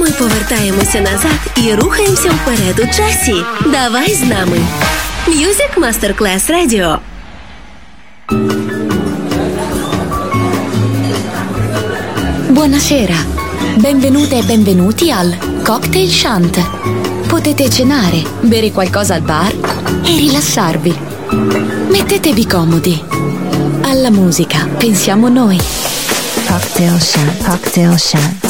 Ми повертаємося назад і рухаємося вперед у часі. Давай з нами. Music Masterclass Radio. Buonasera, benvenute e benvenuti al Cocktail Shant. Potete cenare, bere qualcosa al bar e rilassarvi. Mettetevi comodi. Alla musica pensiamo noi. Cocktail Shant. Cocktail Shant.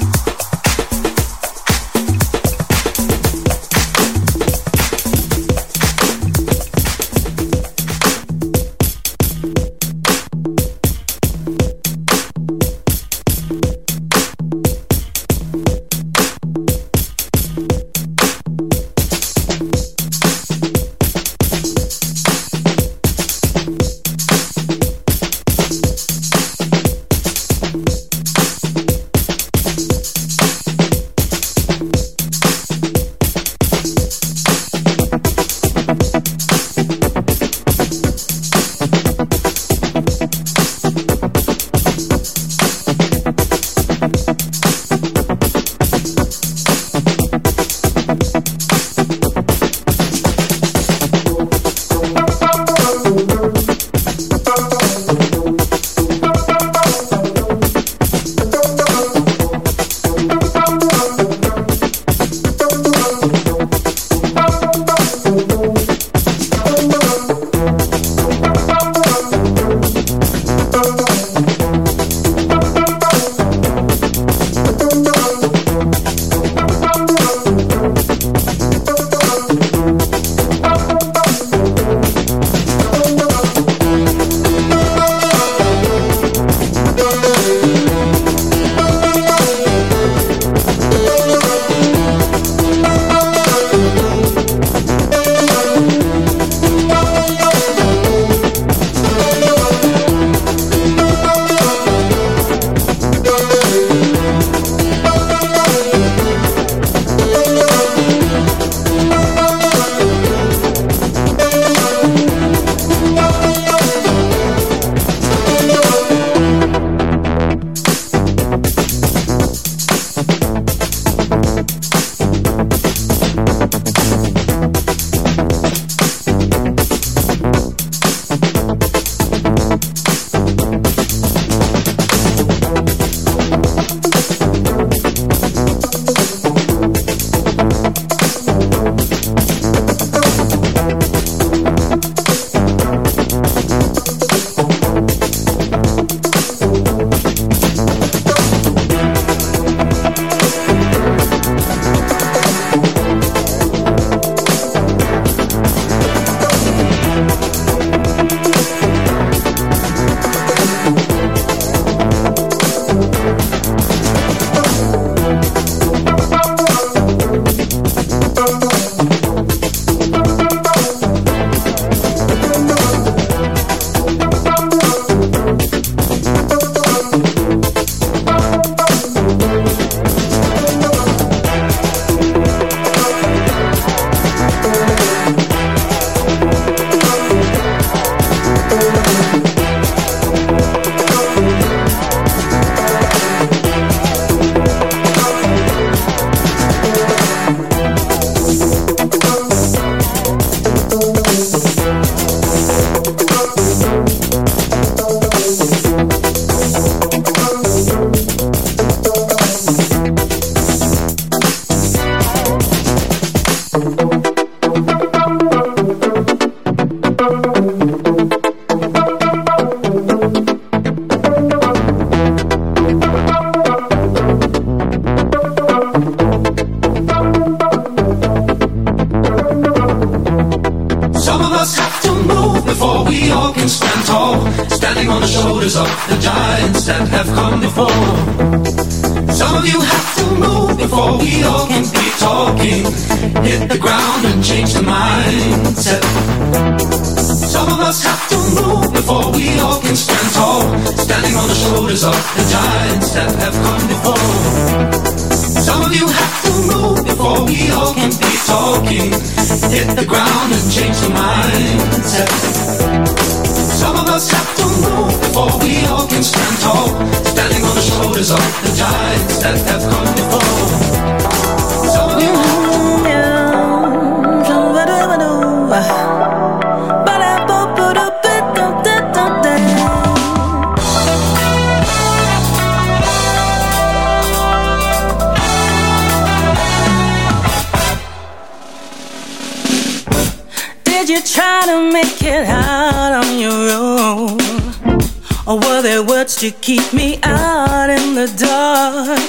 Or were there words to keep me out in the dark?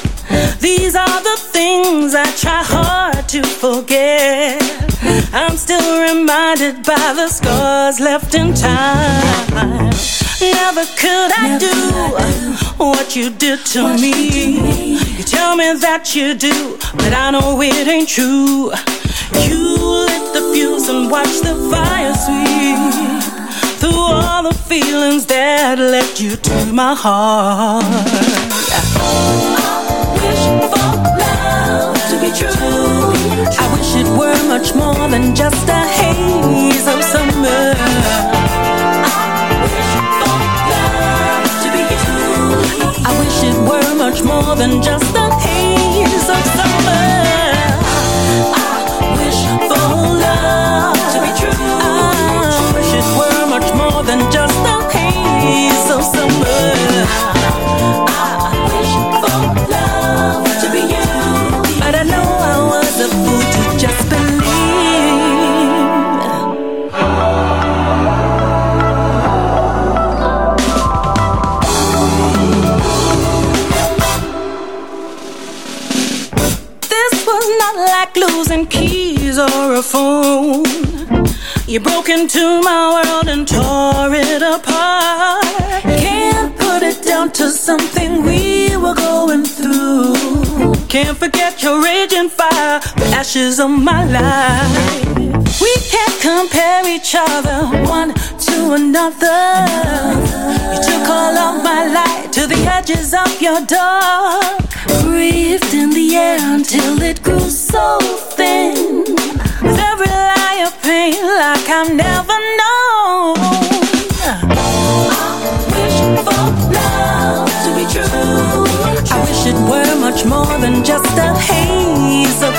These are the things I try hard to forget. I'm still reminded by the scars left in time. Never could I do what you did to me. You tell me that you do, but I know it ain't true. You lit the fuse and watch the fire sweep through all the feelings that led you to my heart. I wish for love to be true. I wish it were much more than just a haze of summer. I wish for love to be you. I wish it were much more than just a haze of summer. I wish for love keys or a phone. You broke into my world and tore it apart. Can't put it down to something we were going through. Can't forget your raging fire, the ashes of my life. We can't compare each other one to another. You took all of my light to the edges of your door. Breathed in the air until it grew so thin. Like I've never known. I wish for love to be true. I wish it were much more than just a haze of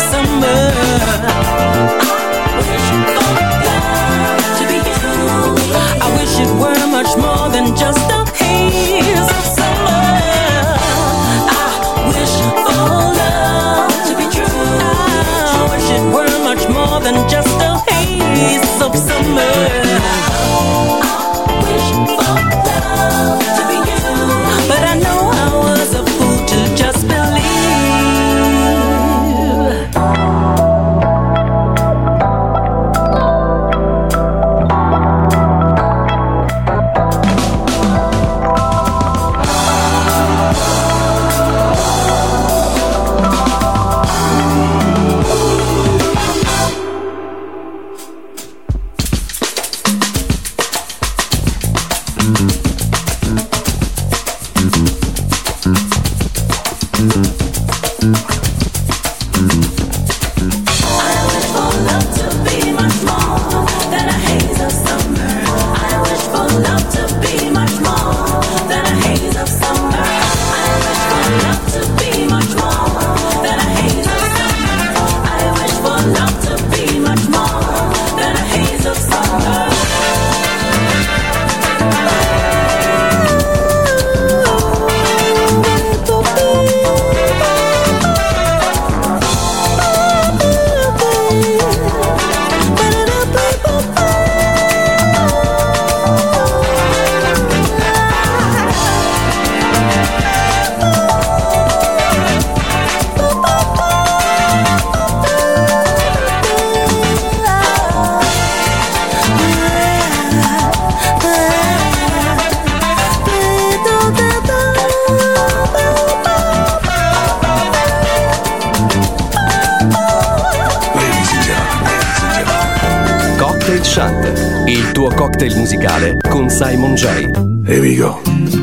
cocktail musicale con Simon J. Here we go.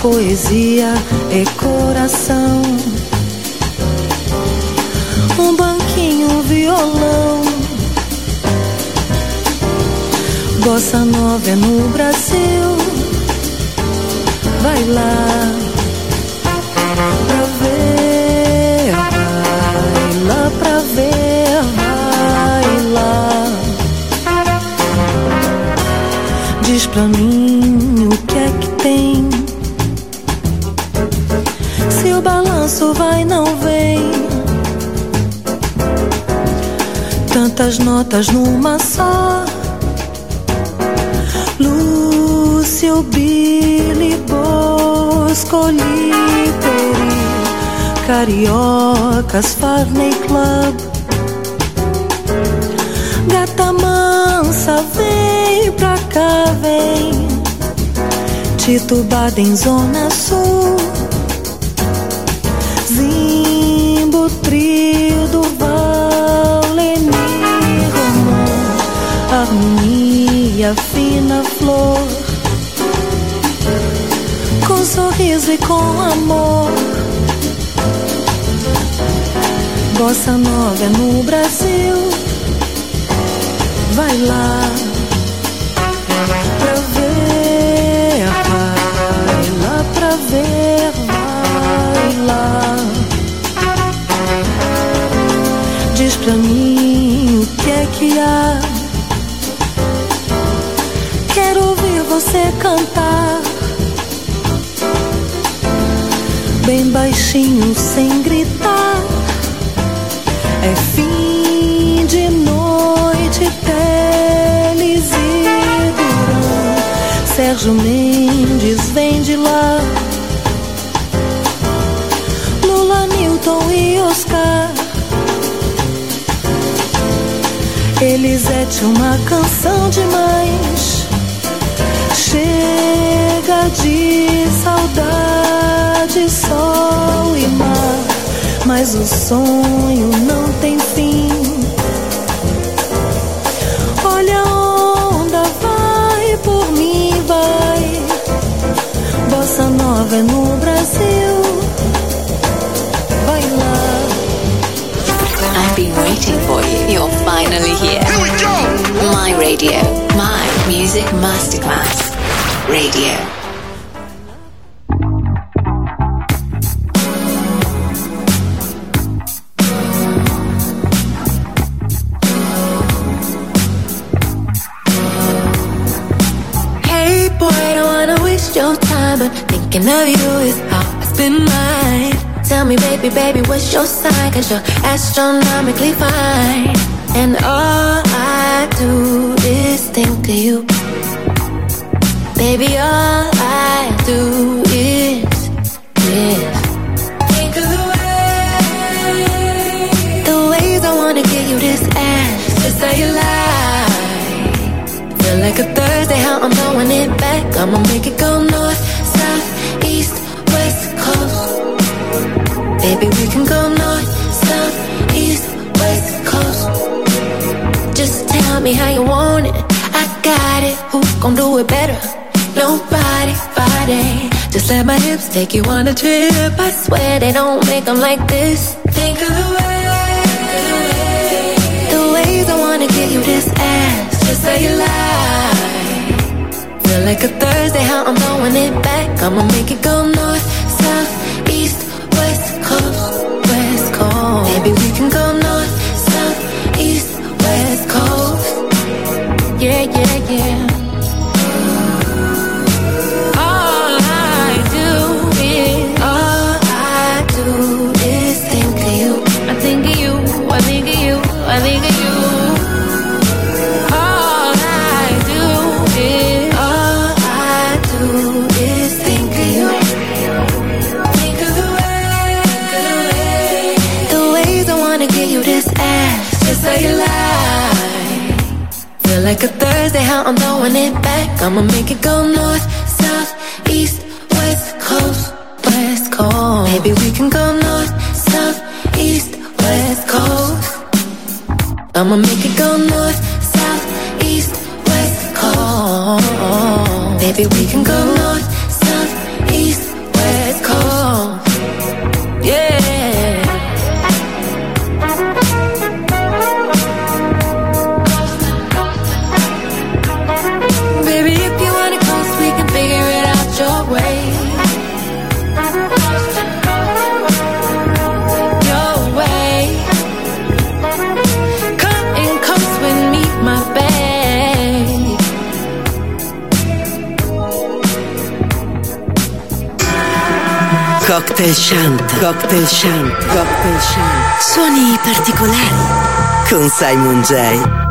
Poesia e coração Um banquinho, um violão Bossa nova é no Brasil. Vai lá pra ver, vai lá pra ver, vai lá. Diz pra mim o balanço vai, não vem. Tantas notas numa só. Lúcio, Billy, Boscoli, Peri, Cariocas, Farney Club. Gata mansa, vem pra cá, vem. Tito Baden, Zona Sul. Zimbo, trio do Valeni, Romão, harmonia, fina flor. Com sorriso e com amor. Bossa nova no Brasil. Vai lá pra ver, vai lá pra ver, Diz pra mim o que é que há. Quero ouvir você cantar. Bem baixinho, sem gritar. É fim de noite, Teles e. Sérgio Mendes vem de lá. Oscar. Elisete, uma canção demais. Chega de saudade, sol e mar. Mas o sonho não tem fim. Olha a onda, vai por mim, vai. Bossa nova é no Brasil. Waiting for you. You're finally here. Here we go! My radio. My music masterclass. Radio. Hey boy, I don't wanna waste your time, but thinking of you is how I spend mine. Tell me, baby, baby, what's your sign? Cause you're astronomically fine. And all I do is think of you. Baby, all I do is, is think of the way, the ways I wanna give you this ass, just how you lie. Feel like a Thursday, how I'm throwing it back. I'ma make it me how you want it. I got it. Who gon' do it better? Nobody, body. Just let my hips take you on a trip. I swear they don't make them like this. Think of the way, the ways I wanna give you this ass. Just say you lie. Feel like a Thursday, how I'm throwing it back. I'ma make it go north, south, east, west coast, west coast. Maybe we can go north, Yeah, yeah, like a Thursday, how I'm throwing it back. I'ma make it go north, south, east, west coast, west coast. Maybe we can go north, south, east, west coast. I'ma make it go north, south, east, west coast. Maybe we can go north, Cocktail Shant, Cocktail Shant, Cocktail Shant. Suoni particolari con Simon J.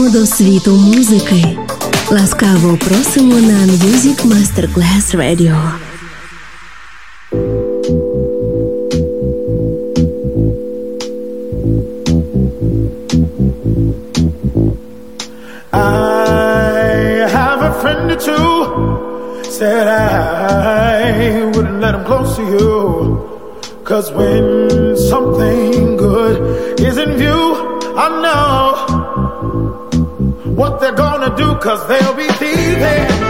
Прямуємо до світу музики. Ласкаво просимо на Music Masterclass Radio. gonna do, cause they'll be thieving.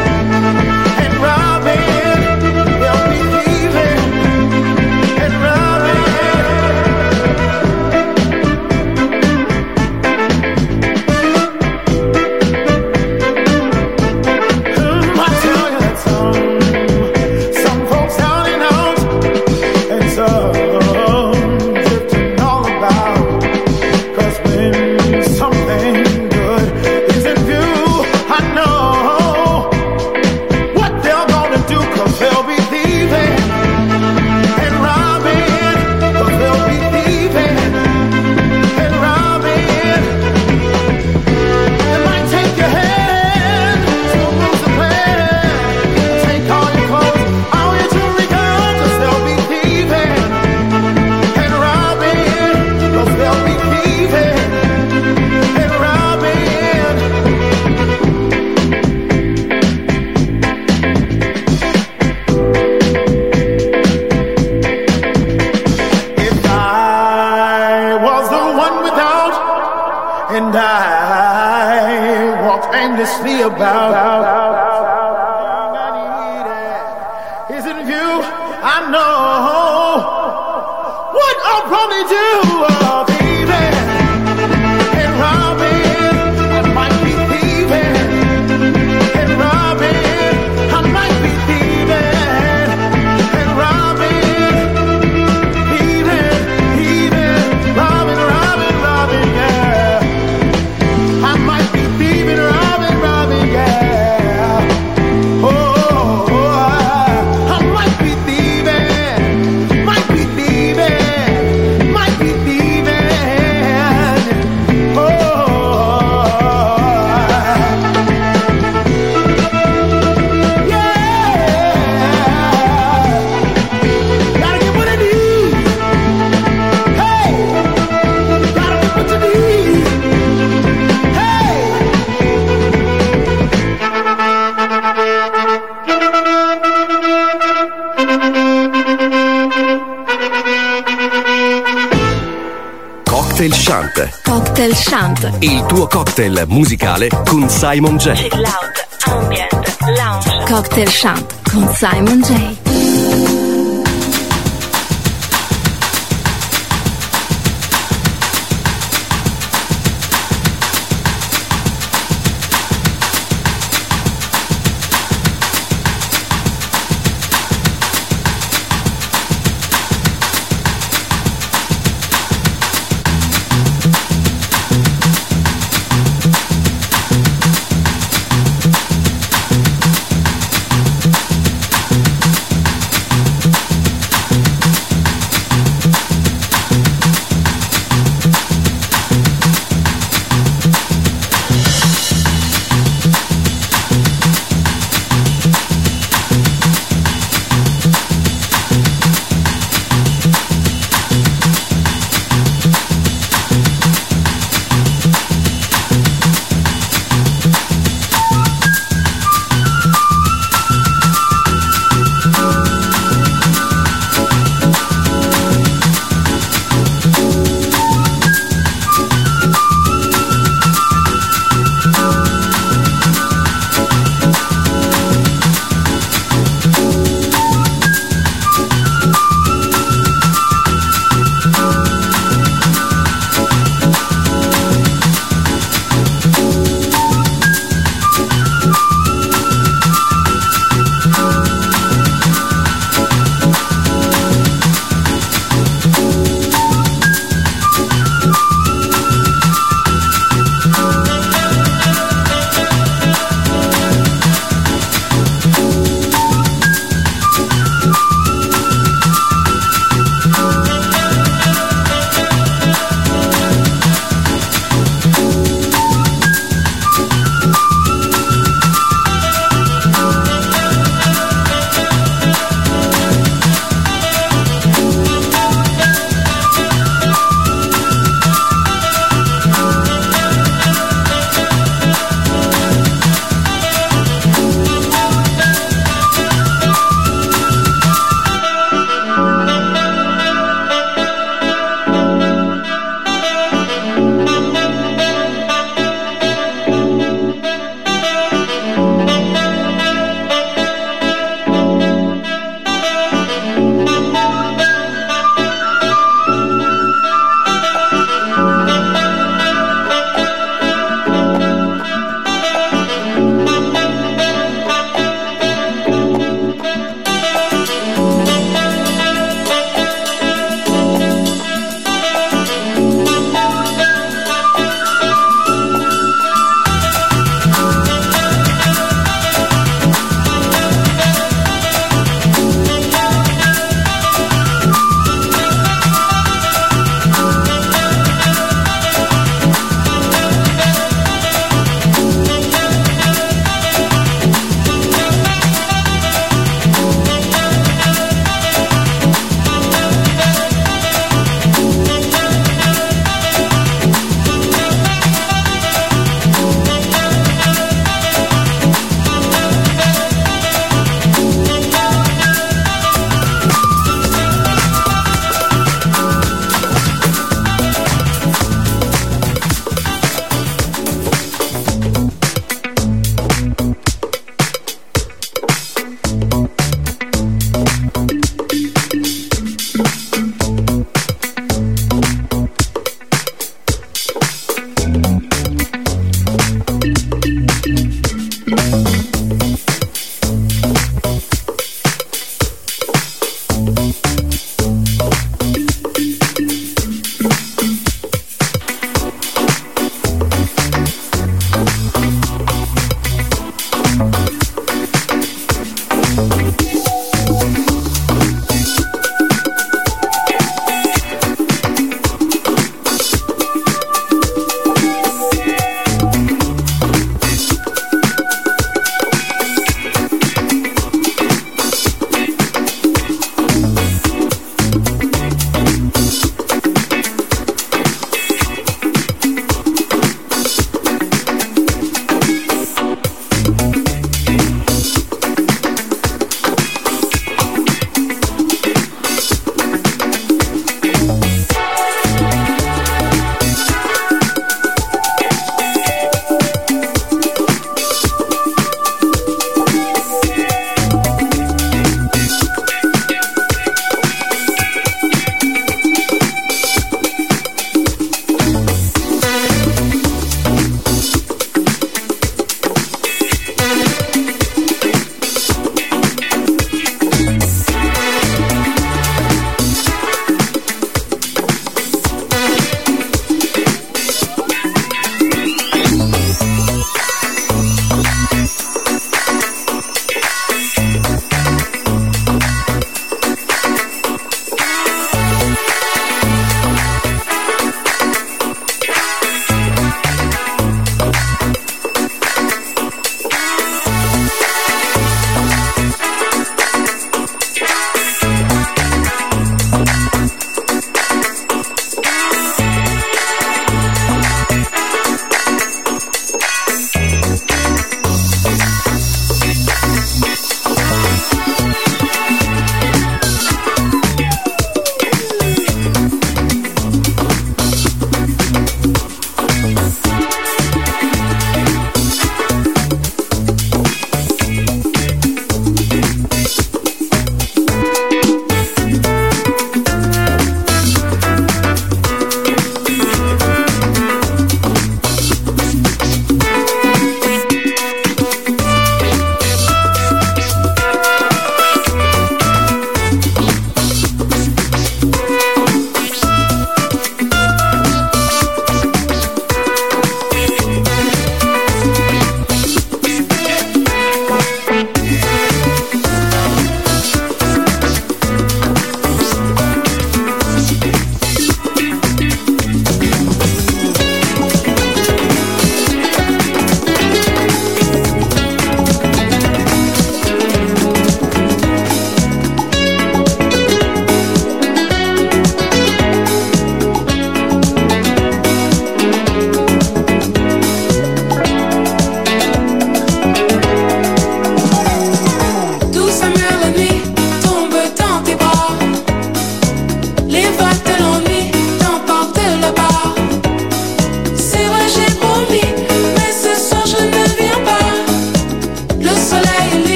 Chant. Il tuo cocktail musicale con Simon J. Chill out, ambient, lounge. Cocktail Chant con Simon J.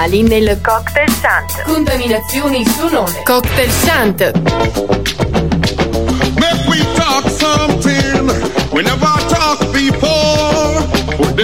musicali nel Cocktail Shant. Contaminazioni sonore. Cocktail Shant. Make we talk something we never talk before. Would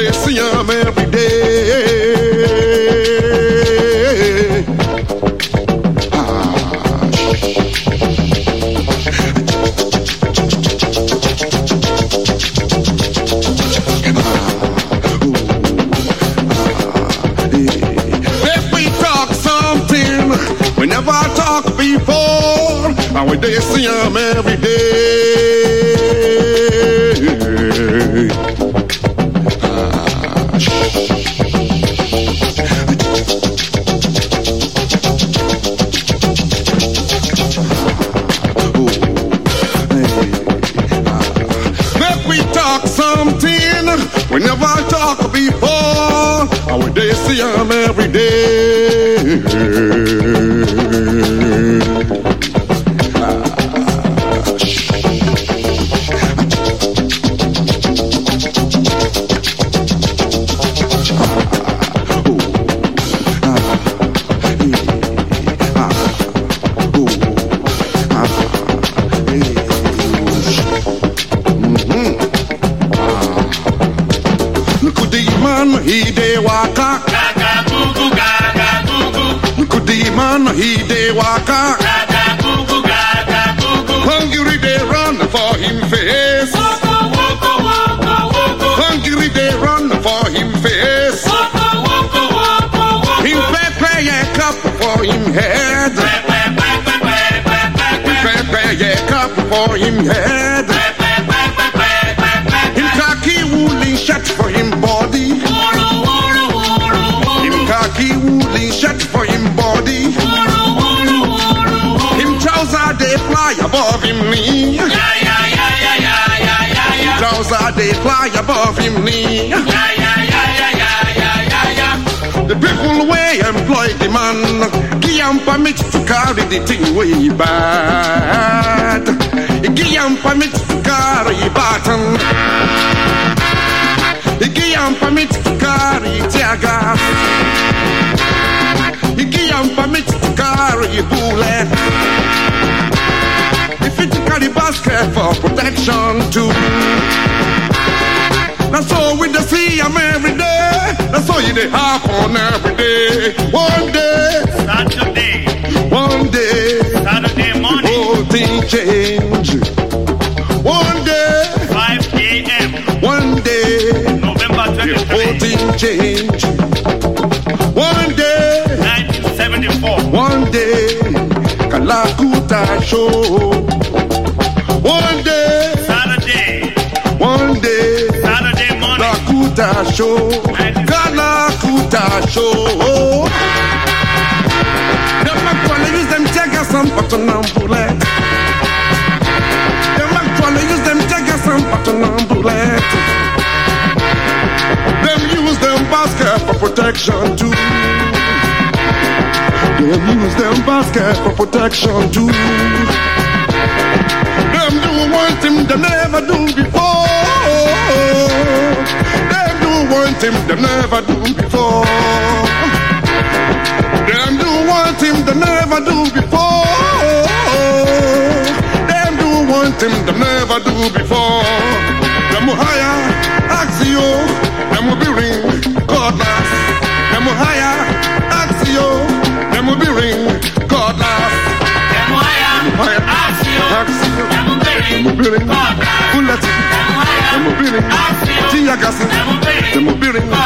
And we they see them every day. Ah. We never before, see them every day. Permit to carry the thing way bad. Give him permit to carry baton. Give him permit to carry tear gas. Give him permit to carry bullet. If it carry basket for protection too. That's all we see I'm every day. That's all you happen every day, change. One day, 5 a.m. One day, November 23, the whole thing change. One day, 1974. One day, Kalakuta show. One day, Saturday. One day, Saturday morning, Kalakuta show. Kalakuta show. Them actually use them jaggers and button and bullet. Them jaggers and. Them use them basket for protection too. Them use them basket for protection too. Them do one thing they never do before. Them do one thing they never do before. Them do one thing they never do before. Them do one thing they never do before. Hire Axio. Them will be ring cordless. Them will hire Axio. Them will be ring cordless. Them will hire Axio. Axio. Them will be ring. Bullet. Them will be ring tear gas. Them will be ring button.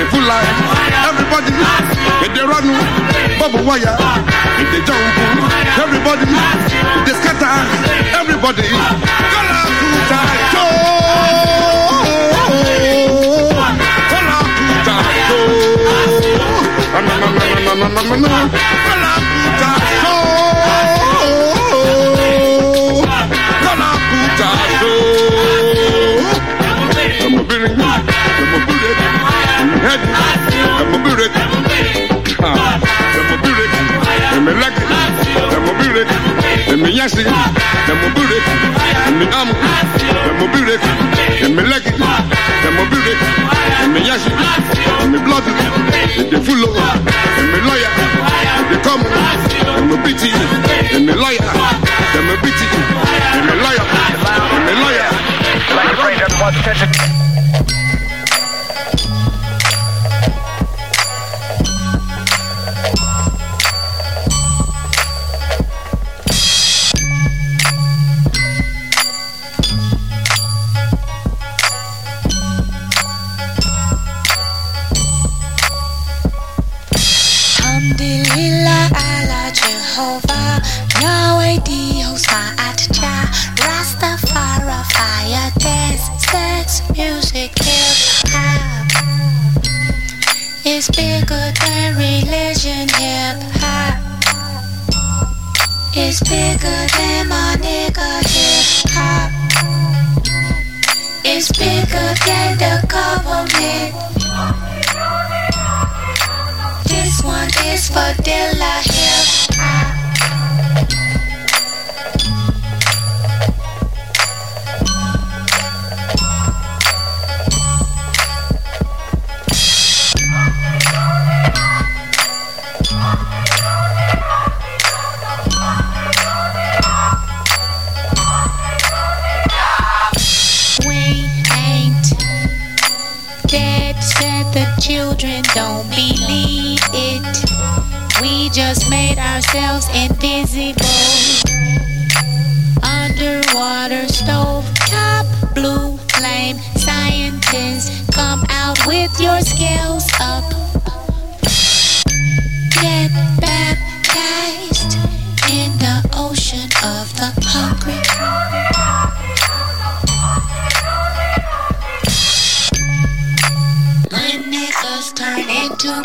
they full line. Everybody, if they run, bubble wire, if they jump, everybody, if they scatter, everybody, color to time, color to time, nyasi na mubure na amu na mubure na legi na mubure na nyasi na blood na full na lawyer na come na pity na lawyer na pity na lawyer na lawyer It's bigger than religion, hip hop. It's bigger than my nigga, hip hop. It's bigger than the government. This one is for Dilla, hip hop. Children don't believe it. We just made ourselves invisible. Underwater stove top blue flame scientists come out with your scales up. Into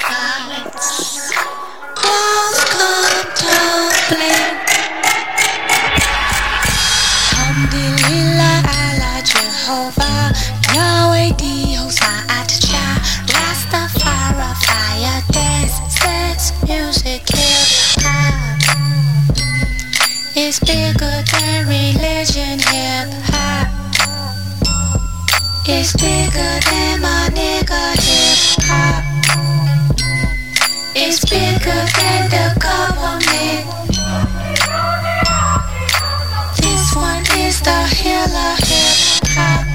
walls come tumbling. Alhamdulillah, Allah, Jehovah, Yahweh, Dios, Jah, Rastafari, fire, dance, sex, music, hip hop. It's bigger than religion, hip hop. It's bigger is the healer hip hop.